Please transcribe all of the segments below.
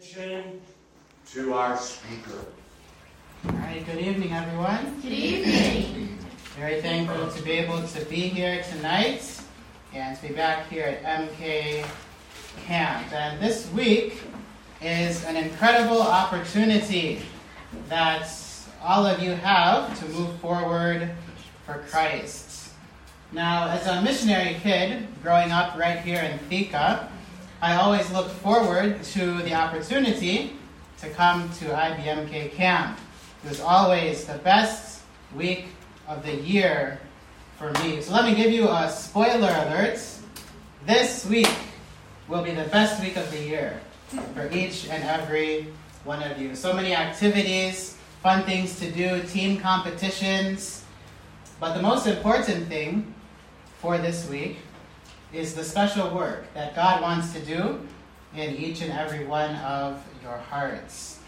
Attention to our speaker. All right, good evening, everyone. Good evening. Very thankful to be able to be here tonight and to be back here at MK Camp. And this week is an incredible opportunity that all of you have to move forward for Christ. Now, as a missionary kid growing up right here in Thika, I always looked forward to the opportunity to come to IBMK camp. It was always the best week of the year for me. So let me give you a spoiler alert. This week will be the best week of the year for each and every one of you. So many activities, fun things to do, team competitions. But the most important thing for this week is the special work that God wants to do in each and every one of your hearts.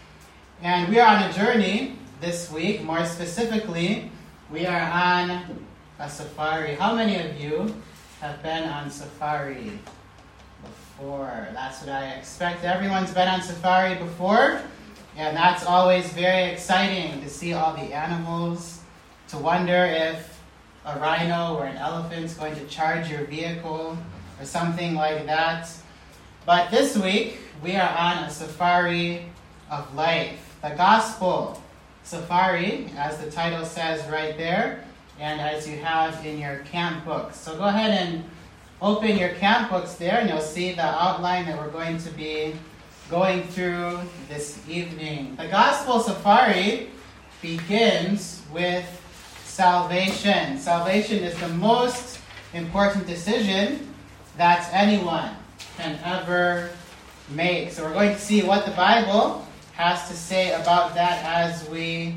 And we are on a journey this week. More specifically, we are on a safari. How many of you have been on safari before? That's what I expect. Everyone's been on safari before, and that's always very exciting to see all the animals, to wonder if a rhino or an elephant is going to charge your vehicle or something like that. But this week, we are on a safari of life. The gospel safari, as the title says right there, and as you have in your camp books. So go ahead and open your camp books there, and you'll see the outline that we're going to be going through this evening. The gospel safari begins with salvation. Salvation is the most important decision that anyone can ever make. So we're going to see what the Bible has to say about that as we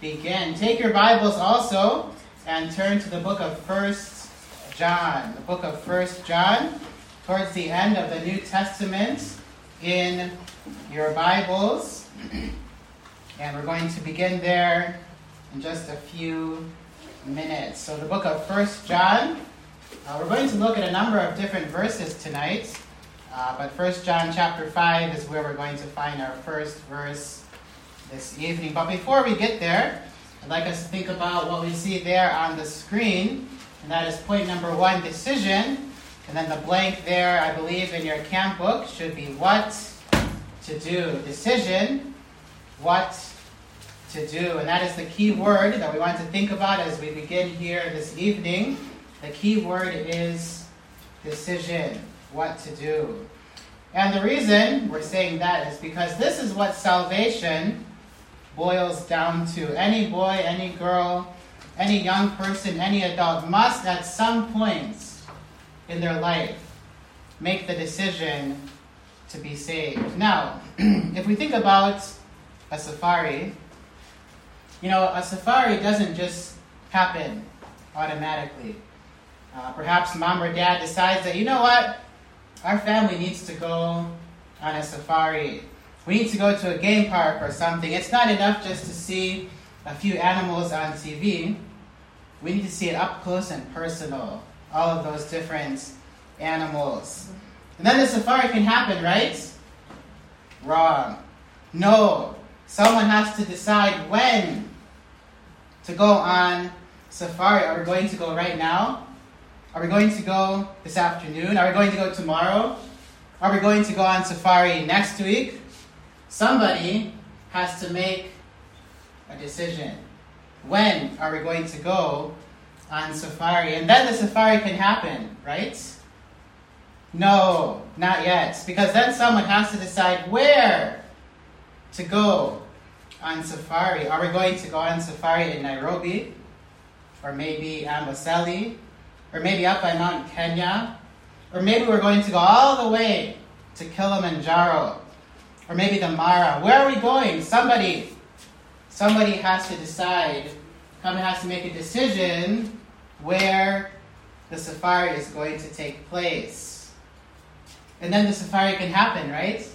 begin. Take your Bibles also and turn to the book of First John. The book of First John, towards the end of the New Testament in your Bibles. And we're going to begin there in just a few minutes. So the book of First John, uh, we're going to look at a number of different verses tonight. Uh, but First John chapter 5 is where we're going to find our first verse this evening. But before we get there, I'd like us to think about what we see there on the screen. And that is point number one, decision. And then the blank there, I believe, in your camp book should be what to do. Decision, what to do. And that is the key word that we want to think about as we begin here this evening. The key word is decision, what to do. And the reason we're saying that is because this is what salvation boils down to. Any boy, any girl, any young person, any adult must at some point in their life make the decision to be saved. Now, if we think about a safari, you know, a safari doesn't just happen automatically. Uh, perhaps mom or dad decides that, you know what, our family needs to go on a safari. We need to go to a game park or something. It's not enough just to see a few animals on TV. We need to see it up close and personal, all of those different animals. And then the safari can happen, right? Wrong. No. Someone has to decide when to go on safari. Are we going to go right now? Are we going to go this afternoon? Are we going to go tomorrow? Are we going to go on safari next week? Somebody has to make a decision. When are we going to go on safari? And then the safari can happen, right? No, not yet. Because then someone has to decide where to go on safari. Are we going to go on safari in Nairobi? Or maybe Amboseli? Or maybe up by Mount Kenya? Or maybe we're going to go all the way to Kilimanjaro? Or maybe the Mara? Where are we going? Somebody, somebody has to decide. Someone has to make a decision where the safari is going to take place. And then the safari can happen, right?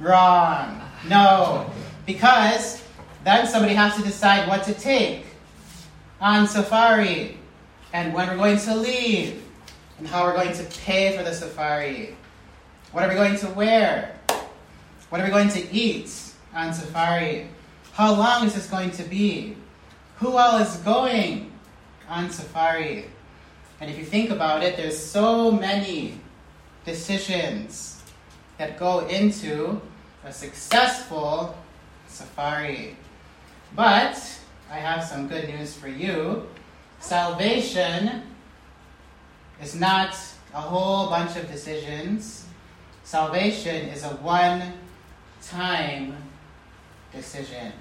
Wrong. No. Because then somebody has to decide what to take on safari and when we're going to leave and how we're going to pay for the safari. What are we going to wear? What are we going to eat on safari? How long is this going to be? Who all is going on safari? And if you think about it, there's so many decisions that go into a successful safari. But I have some good news for you. Salvation is not a whole bunch of decisions. Salvation is a one time decision.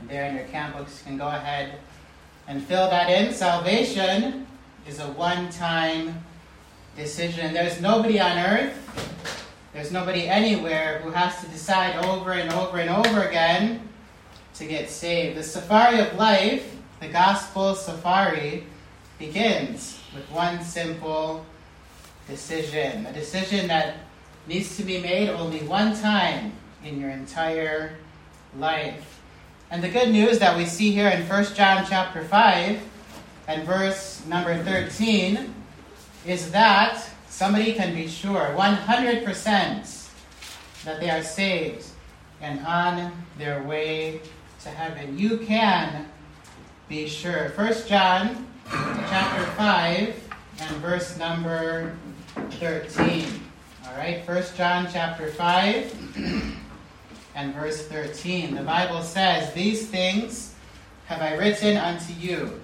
And there in your camp books, you can go ahead and fill that in. Salvation is a one time decision. There's nobody on earth, there's nobody anywhere who has to decide over and over and over again to get saved. The safari of life, the gospel safari, begins with one simple decision. A decision that needs to be made only one time in your entire life. And the good news that we see here in 1 John chapter 5 and verse number 13 is that somebody can be sure 100% that they are saved and on their way to heaven. You can be sure. 1 John chapter 5 and verse number 13. All right, 1 John chapter 5 and verse 13. The Bible says, These things have I written unto you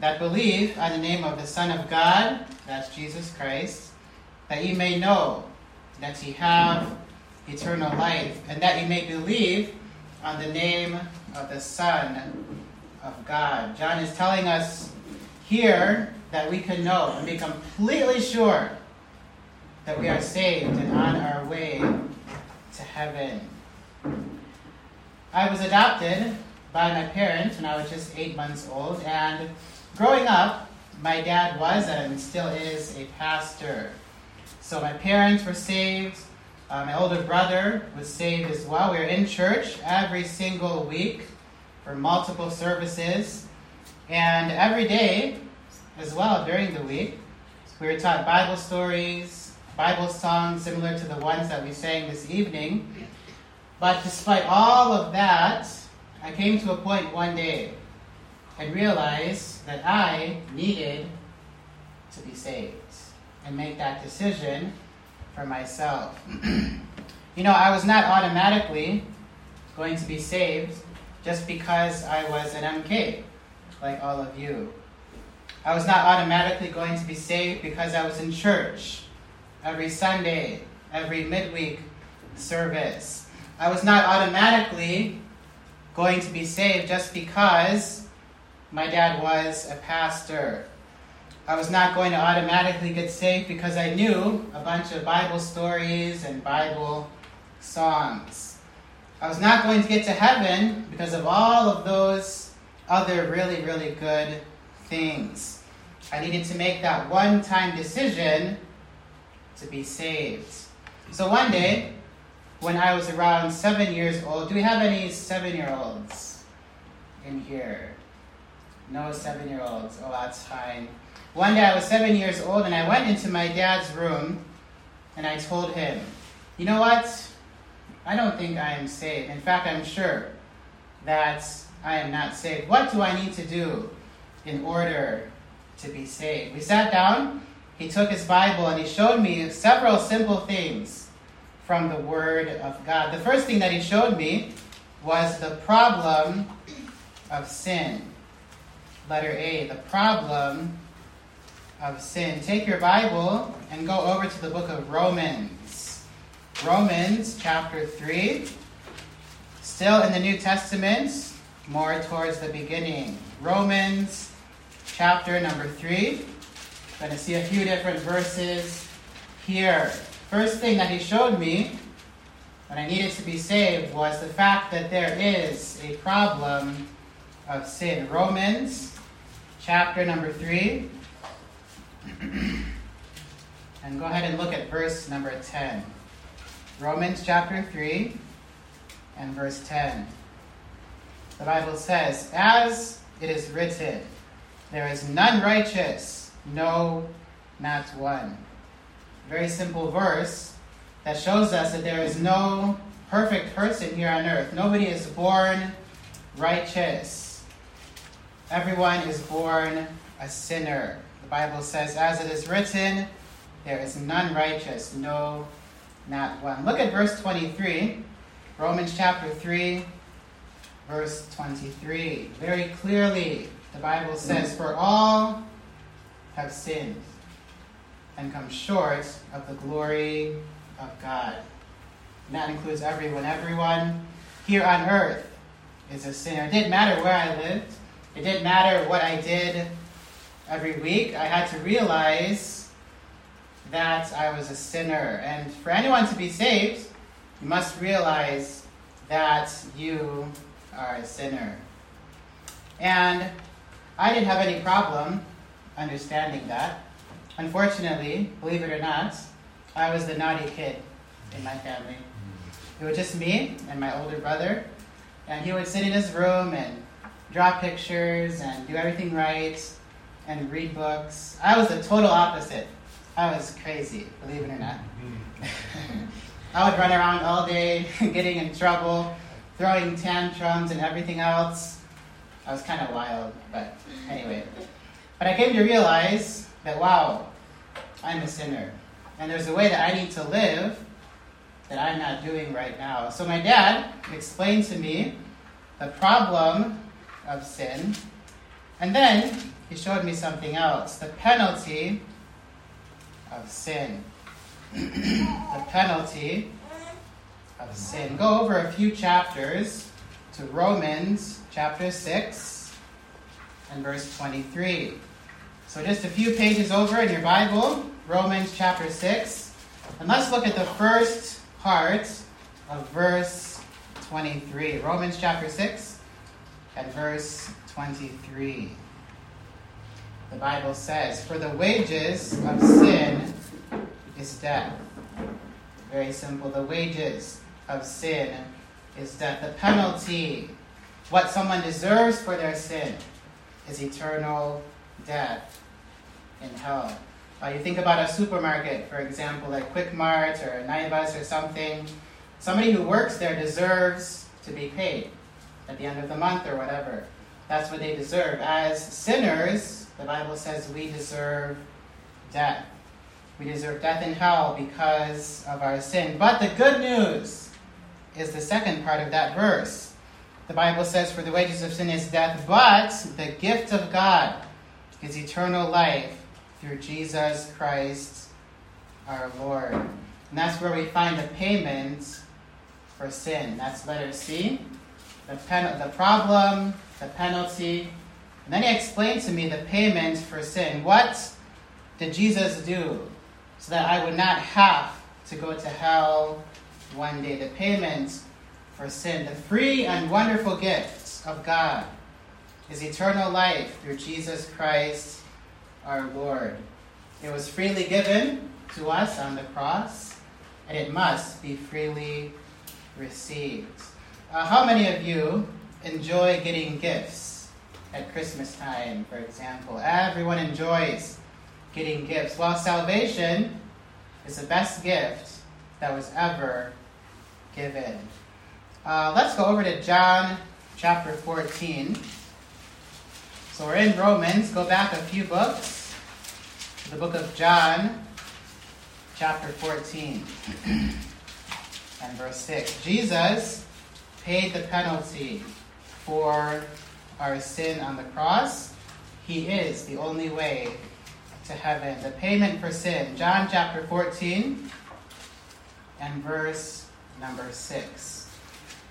that believe on the name of the Son of God, that's Jesus Christ, that ye may know that ye have eternal life, and that ye may believe on the name of the Son of God. John is telling us here that we can know and be completely sure that we are saved and on our way to heaven. I was adopted by my parents when I was just eight months old, and growing up, my dad was and still is a pastor. So my parents were saved. Uh, my older brother was saved as well. We were in church every single week for multiple services, and every day as well during the week, we were taught Bible stories, Bible songs similar to the ones that we sang this evening. But despite all of that, I came to a point one day and realized that I needed to be saved and make that decision for myself. you know, I was not automatically going to be saved just because I was an MK, like all of you. I was not automatically going to be saved because I was in church every Sunday, every midweek service. I was not automatically going to be saved just because my dad was a pastor. I was not going to automatically get saved because I knew a bunch of Bible stories and Bible songs. I was not going to get to heaven because of all of those other really, really good things. I needed to make that one time decision to be saved. So one day, when I was around seven years old, do we have any seven year olds in here? No seven year olds. Oh, that's fine. One day I was seven years old and I went into my dad's room and I told him, You know what? I don't think I am saved. In fact, I'm sure that I am not saved. What do I need to do in order to be saved? We sat down, he took his Bible, and he showed me several simple things from the Word of God. The first thing that he showed me was the problem of sin. Letter A, the problem of sin. Take your Bible and go over to the book of Romans. Romans chapter 3. Still in the New Testament, more towards the beginning. Romans chapter number 3. Going to see a few different verses here. First thing that he showed me when I needed to be saved was the fact that there is a problem of sin. Romans chapter number 3. and go ahead and look at verse number 10. Romans chapter 3 and verse 10. The Bible says, As it is written, there is none righteous, no, not one. Very simple verse that shows us that there is no perfect person here on earth. Nobody is born righteous. Everyone is born a sinner. Bible says, as it is written, there is none righteous, no, not one. Look at verse 23, Romans chapter 3, verse 23. Very clearly, the Bible says, For all have sinned and come short of the glory of God. And that includes everyone. Everyone here on earth is a sinner. It didn't matter where I lived, it didn't matter what I did every week. I had to realize that I was a sinner. And for anyone to be saved, you must realize that you are a sinner. And I didn't have any problem understanding that. Unfortunately, believe it or not, I was the naughty kid in my family. Mm-hmm. It was just me and my older brother, and he would sit in his room and draw pictures and do everything right and read books. I was the total opposite. I was crazy, believe it or not. Mm-hmm. I would run around all day, getting in trouble, throwing tantrums and everything else. I was kind of wild, but anyway. But I came to realize that, wow, I'm a sinner. And there's a way that I need to live that I'm not doing right now. So my dad explained to me the problem of sin. And then he showed me something else the penalty of sin. the penalty of sin. Go over a few chapters to Romans chapter 6 and verse 23. So, just a few pages over in your Bible, Romans chapter 6. And let's look at the first part of verse 23. Romans chapter 6 and verse 23. The Bible says, For the wages of sin is death. Very simple. The wages of sin is death. The penalty, what someone deserves for their sin, is eternal death in hell. Uh, you think about a supermarket, for example, like Quick Mart or Naivas or something. Somebody who works there deserves to be paid at the end of the month or whatever. That's what they deserve. As sinners, the Bible says we deserve death. We deserve death in hell because of our sin. But the good news is the second part of that verse. The Bible says, For the wages of sin is death, but the gift of God is eternal life through Jesus Christ our Lord. And that's where we find the payment for sin. That's letter C. The, pen- the problem, the penalty. And then he explained to me the payment for sin. What did Jesus do so that I would not have to go to hell one day? The payment for sin, the free and wonderful gift of God is eternal life through Jesus Christ our Lord. It was freely given to us on the cross, and it must be freely received. Uh, how many of you enjoy getting gifts at Christmas time, for example? Everyone enjoys getting gifts. Well, salvation is the best gift that was ever given. Uh, let's go over to John chapter 14. So we're in Romans. Go back a few books to the book of John, chapter 14, and verse 6. Jesus paid the penalty for our sin on the cross. He is the only way to heaven. The payment for sin. John chapter 14 and verse number 6.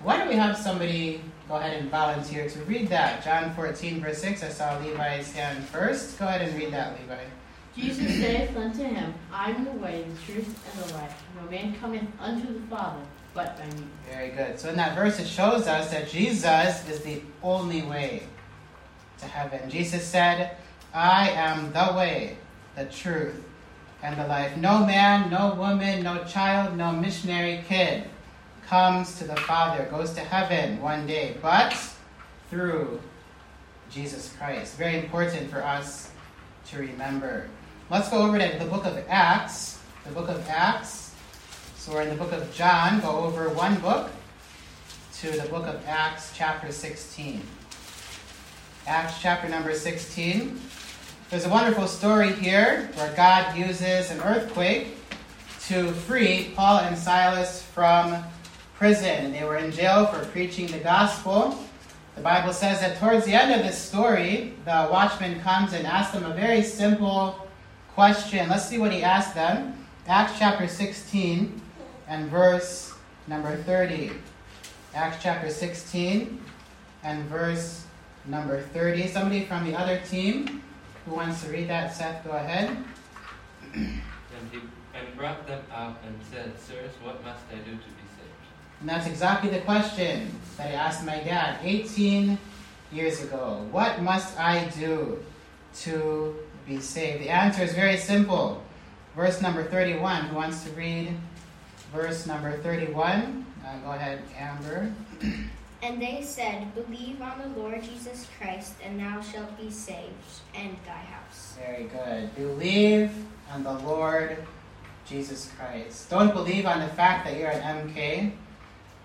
Why don't we have somebody go ahead and volunteer to read that? John 14, verse 6. I saw Levi's hand first. Go ahead and read that, Levi. Jesus saith unto him, I am the way, the truth, and the life. No man cometh unto the Father but by me. Very good. So in that verse, it shows us that Jesus is the only way to heaven. Jesus said, I am the way, the truth, and the life. No man, no woman, no child, no missionary kid comes to the Father, goes to heaven one day, but through Jesus Christ. Very important for us to remember. Let's go over to the book of Acts. The book of Acts, So we're in the book of John, go over one book to the book of Acts, chapter 16. Acts chapter number 16. There's a wonderful story here where God uses an earthquake to free Paul and Silas from prison. They were in jail for preaching the gospel. The Bible says that towards the end of this story, the watchman comes and asks them a very simple question. Let's see what he asked them. Acts chapter 16 and verse number 30. Acts chapter 16 and verse number 30. Somebody from the other team who wants to read that, Seth, go ahead. And he and brought them out and said, Sirs, what must I do to be saved? And that's exactly the question that I asked my dad 18 years ago. What must I do to be saved? The answer is very simple. Verse number 31. Who wants to read verse number 31? Uh, go ahead, Amber. And they said, Believe on the Lord Jesus Christ, and thou shalt be saved, and thy house. Very good. Believe on the Lord Jesus Christ. Don't believe on the fact that you're an MK.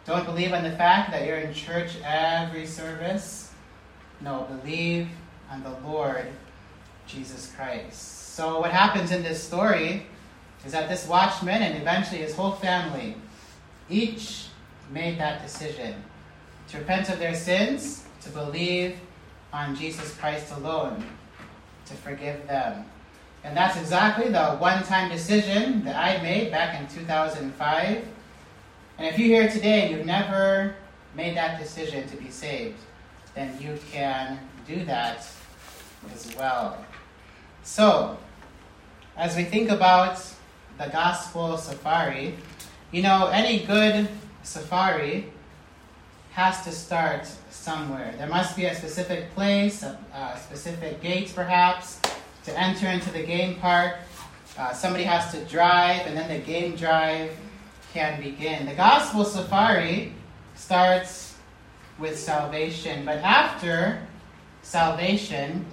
Don't believe on the fact that you're in church every service. No, believe on the Lord Jesus Christ. So, what happens in this story is that this watchman and eventually his whole family each made that decision to repent of their sins, to believe on Jesus Christ alone, to forgive them. And that's exactly the one time decision that I made back in 2005. And if you're here today and you've never made that decision to be saved, then you can do that as well. So, as we think about the gospel safari, you know, any good safari has to start somewhere. There must be a specific place, a, a specific gate perhaps, to enter into the game park. Uh, somebody has to drive, and then the game drive can begin. The gospel safari starts with salvation, but after salvation,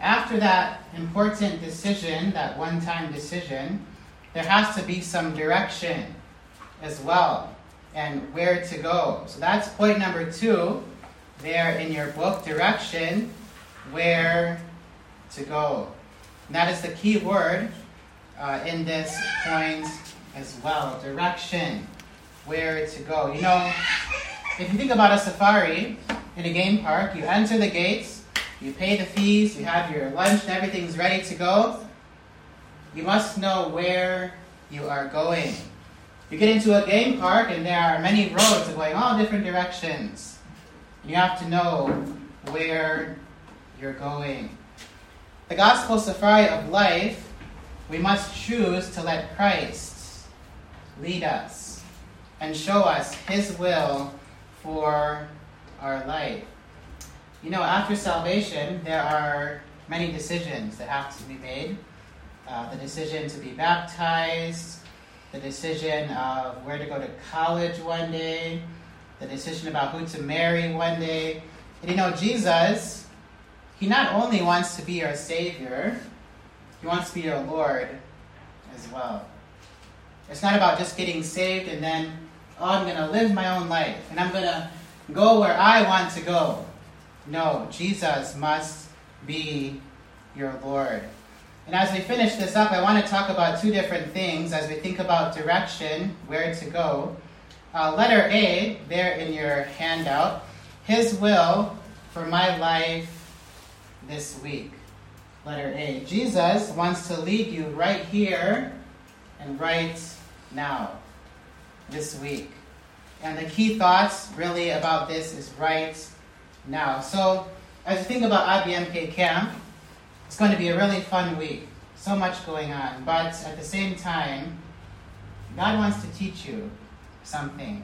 after that important decision, that one time decision, there has to be some direction as well and where to go. So that's point number two there in your book direction, where to go. And that is the key word uh, in this point as well direction, where to go. You know, if you think about a safari in a game park, you enter the gates, you pay the fees, you have your lunch, and everything's ready to go. You must know where you are going. You get into a game park and there are many roads going all different directions. You have to know where you're going. The gospel safari of life, we must choose to let Christ lead us and show us his will for our life. You know, after salvation, there are many decisions that have to be made. Uh, the decision to be baptized, the decision of where to go to college one day, the decision about who to marry one day. And you know, Jesus, He not only wants to be your Savior, He wants to be your Lord as well. It's not about just getting saved and then, oh, I'm going to live my own life and I'm going to go where I want to go. No, Jesus must be your Lord. And as we finish this up, I want to talk about two different things as we think about direction, where to go. Uh, letter A, there in your handout, His will for my life this week. Letter A. Jesus wants to lead you right here and right now, this week. And the key thoughts really about this is right now. So, as you think about IBMK Camp, it's going to be a really fun week. So much going on. But at the same time, God wants to teach you something.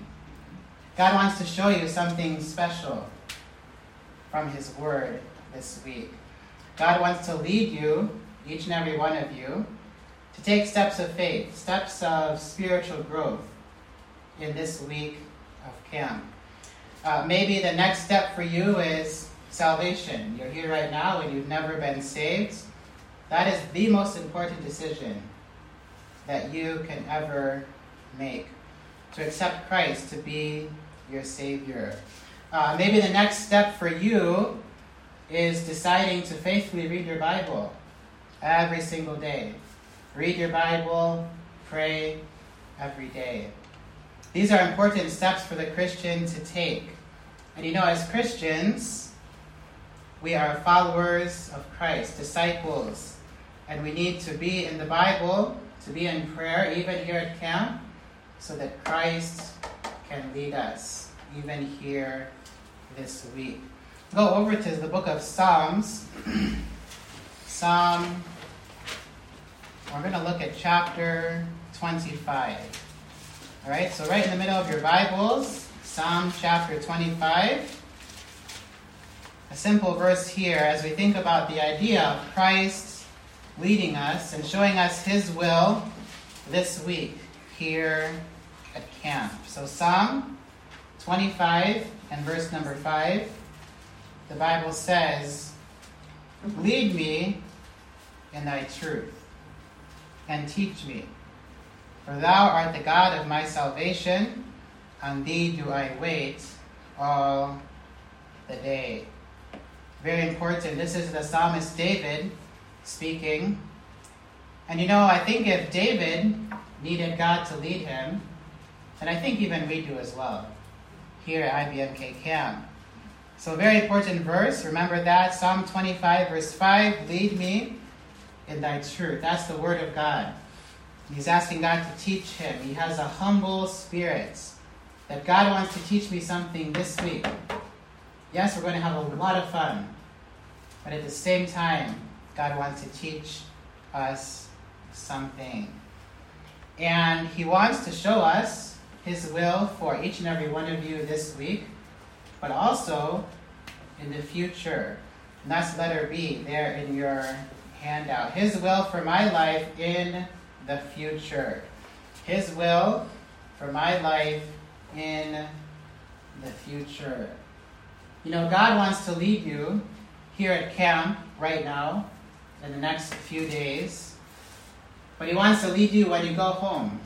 God wants to show you something special from His Word this week. God wants to lead you, each and every one of you, to take steps of faith, steps of spiritual growth in this week of camp. Uh, maybe the next step for you is salvation. You're here right now and you've never been saved. That is the most important decision that you can ever make to accept Christ to be your Savior. Uh, maybe the next step for you is deciding to faithfully read your Bible every single day. Read your Bible, pray every day. These are important steps for the Christian to take. And you know, as Christians, we are followers of Christ, disciples, and we need to be in the Bible, to be in prayer, even here at camp, so that Christ can lead us, even here this week. Go over to the book of Psalms. Psalm, we're going to look at chapter 25. All right, so right in the middle of your Bibles, Psalm chapter 25. A simple verse here as we think about the idea of Christ leading us and showing us his will this week here at camp. So, Psalm 25 and verse number 5, the Bible says, Lead me in thy truth and teach me. For thou art the God of my salvation, on thee do I wait all the day. Very important. This is the psalmist David speaking. And you know, I think if David needed God to lead him, then I think even we do as well here at IBMK Camp. So, very important verse. Remember that Psalm 25, verse 5 Lead me in thy truth. That's the word of God. He's asking God to teach him. He has a humble spirit that God wants to teach me something this week. Yes, we're going to have a lot of fun, but at the same time, God wants to teach us something. And He wants to show us His will for each and every one of you this week, but also in the future. And that's letter B there in your handout. His will for my life in the future. His will for my life in the future. You know, God wants to lead you here at camp right now in the next few days, but He wants to lead you when you go home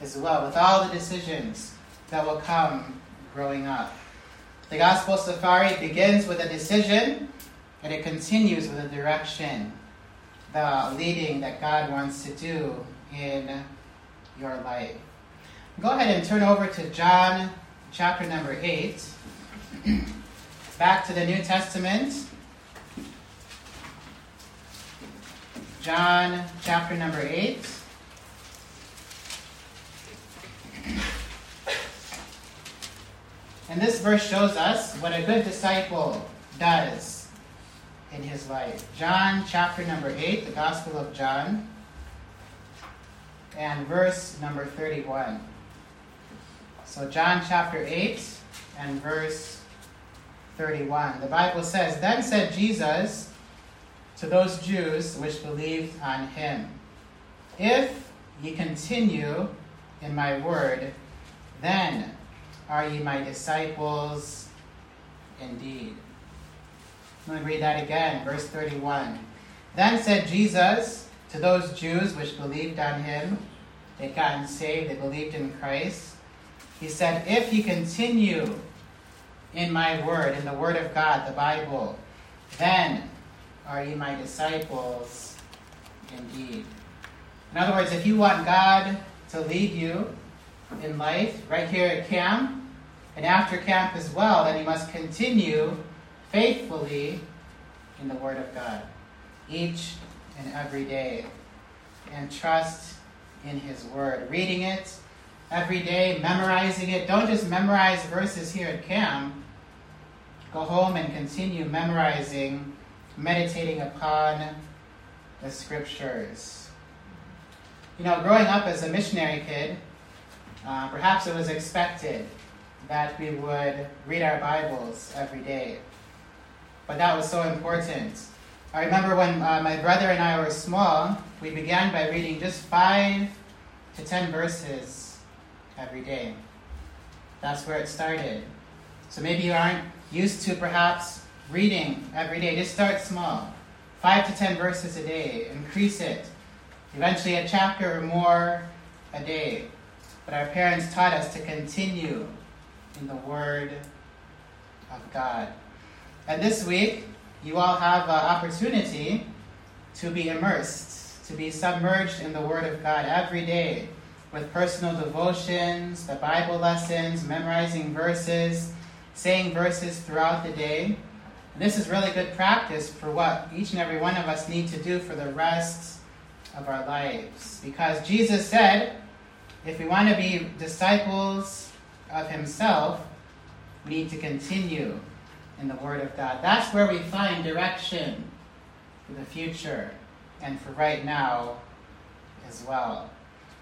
as well with all the decisions that will come growing up. The gospel safari begins with a decision and it continues with a direction, the leading that God wants to do in your life. Go ahead and turn over to John chapter number 8. Back to the New Testament. John chapter number 8. And this verse shows us what a good disciple does in his life. John chapter number 8, the Gospel of John and verse number 31. So, John chapter 8 and verse 31. The Bible says, Then said Jesus to those Jews which believed on him, If ye continue in my word, then are ye my disciples indeed. Let me read that again, verse 31. Then said Jesus, to those Jews which believed on him, they gotten saved, they believed in Christ. He said, If ye continue in my word, in the word of God, the Bible, then are you my disciples indeed. In other words, if you want God to lead you in life, right here at camp, and after camp as well, then you must continue faithfully in the Word of God each and every day and trust in His Word. Reading it every day, memorizing it. Don't just memorize verses here at camp. Go home and continue memorizing, meditating upon the Scriptures. You know, growing up as a missionary kid, uh, perhaps it was expected that we would read our Bibles every day. But that was so important I remember when uh, my brother and I were small, we began by reading just five to ten verses every day. That's where it started. So maybe you aren't used to perhaps reading every day. Just start small. Five to ten verses a day. Increase it. Eventually, a chapter or more a day. but our parents taught us to continue in the Word of God. And this week, you all have an opportunity to be immersed, to be submerged in the Word of God every day with personal devotions, the Bible lessons, memorizing verses, saying verses throughout the day. This is really good practice for what each and every one of us need to do for the rest of our lives. Because Jesus said, if we want to be disciples of Himself, we need to continue in the Word of God. That's where we find direction for the future and for right now as well.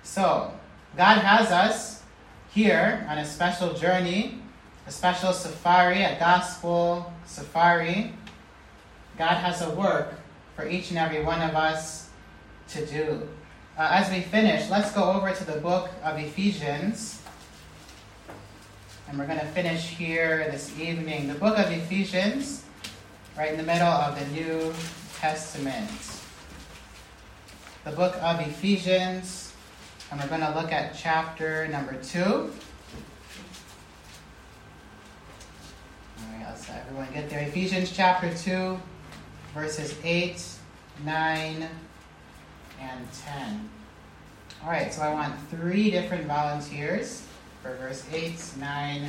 So, God has us here on a special journey, a special safari, a gospel safari. God has a work for each and every one of us to do. Uh, as we finish, let's go over to the book of Ephesians. And we're going to finish here this evening. The book of Ephesians, right in the middle of the New Testament. The book of Ephesians, and we're going to look at chapter number 2. Let's everyone get there. Ephesians chapter 2, verses 8, 9, and 10. All right, so I want three different volunteers for verse 8, 9,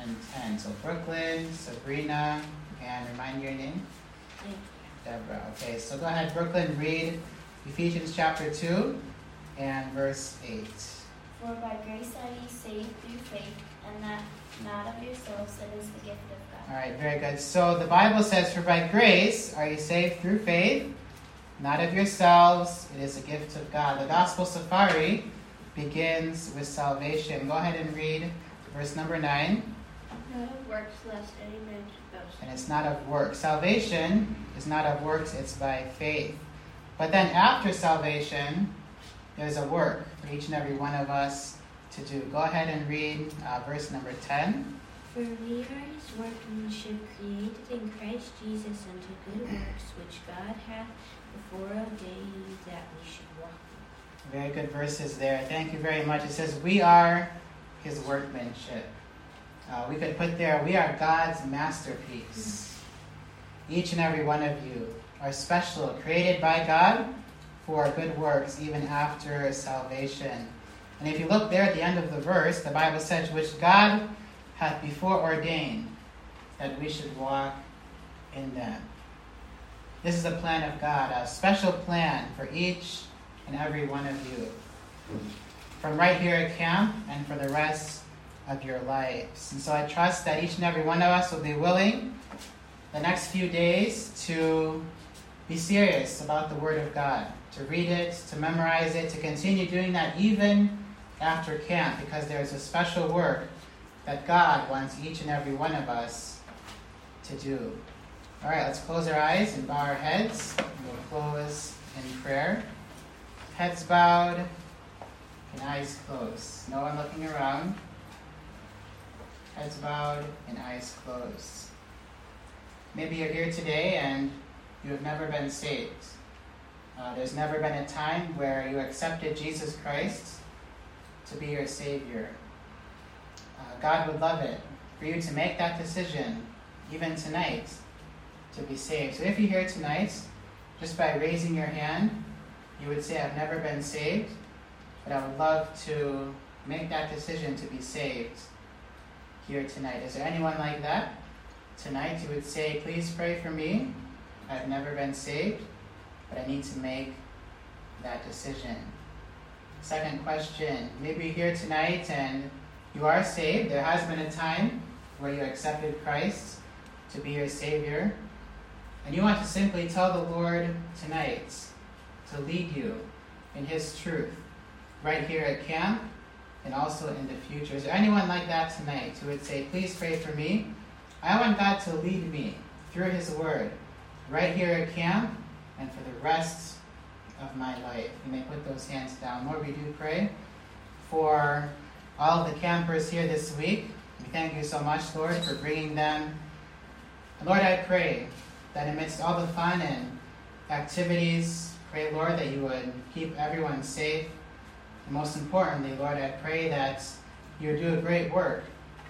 and 10. So Brooklyn, Sabrina, and remind your name? Deborah. Okay, so go ahead, Brooklyn, read Ephesians chapter 2 and verse 8. For by grace are ye saved through faith, and that not of yourselves, it is the gift of. All right, very good. So the Bible says, For by grace are you saved through faith, not of yourselves, it is a gift of God. The Gospel Safari begins with salvation. Go ahead and read verse number 9. Not of works, lest any man should boast. And it's not of works. Salvation is not of works, it's by faith. But then after salvation, there's a work for each and every one of us to do. Go ahead and read uh, verse number 10. For we are workmanship, created in Christ Jesus unto good works, which God hath before ordained that we should walk. Very good verses there. Thank you very much. It says, We are his workmanship. Uh, we could put there, We are God's masterpiece. Each and every one of you are special, created by God for good works, even after salvation. And if you look there at the end of the verse, the Bible says, Which God hath before ordained that we should walk in them. This is a plan of God, a special plan for each and every one of you. From right here at camp and for the rest of your lives. And so I trust that each and every one of us will be willing the next few days to be serious about the Word of God, to read it, to memorize it, to continue doing that even after camp, because there's a special work that God wants each and every one of us to do. All right, let's close our eyes and bow our heads. We'll close in prayer. Heads bowed and eyes closed. No one looking around. Heads bowed and eyes closed. Maybe you're here today and you have never been saved. Uh, there's never been a time where you accepted Jesus Christ to be your Savior. Uh, God would love it for you to make that decision even tonight to be saved. So if you're here tonight, just by raising your hand, you would say, I've never been saved, but I would love to make that decision to be saved here tonight. Is there anyone like that tonight you would say, Please pray for me? I've never been saved, but I need to make that decision. Second question maybe you're here tonight and you are saved. There has been a time where you accepted Christ to be your Savior. And you want to simply tell the Lord tonight to lead you in His truth right here at camp and also in the future. Is there anyone like that tonight who would say, Please pray for me? I want God to lead me through His Word right here at camp and for the rest of my life. You may put those hands down. Lord, we do pray for all the campers here this week. We thank you so much, Lord, for bringing them. Lord, I pray that amidst all the fun and activities, pray, Lord, that you would keep everyone safe And most importantly, Lord, I pray that you would do a great work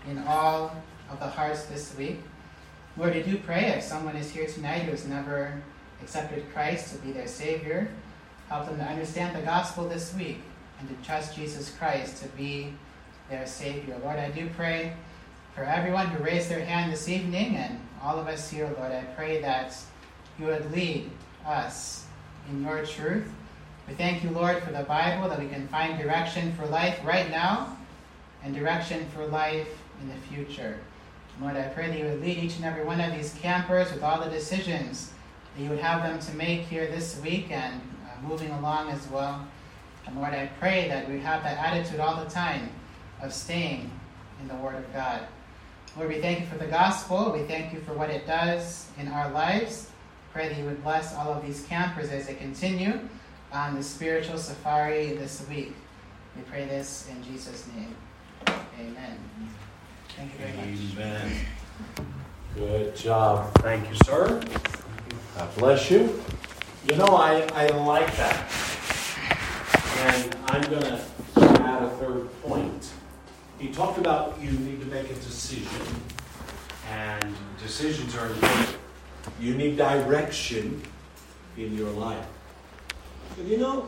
in all of the hearts this week. Lord, I do pray if someone is here tonight who has never accepted Christ to be their Savior, help them to understand the gospel this week and to trust Jesus Christ to be their Savior. Lord, I do pray for everyone who raised their hand this evening and all of us here, Lord, I pray that you would lead us in your truth. We thank you, Lord, for the Bible, that we can find direction for life right now and direction for life in the future. Lord, I pray that you would lead each and every one of these campers with all the decisions that you would have them to make here this week and uh, moving along as well. And Lord, I pray that we have that attitude all the time of staying in the Word of God. Lord, we thank you for the gospel. We thank you for what it does in our lives. Pray that you would bless all of these campers as they continue on the spiritual safari this week. We pray this in Jesus' name. Amen. Thank you very much. Amen. Good job. Thank you, sir. God bless you. You know, I, I like that. And I'm going to add a third point. He talked about you need to make a decision, and decisions are important. You need direction in your life. You know,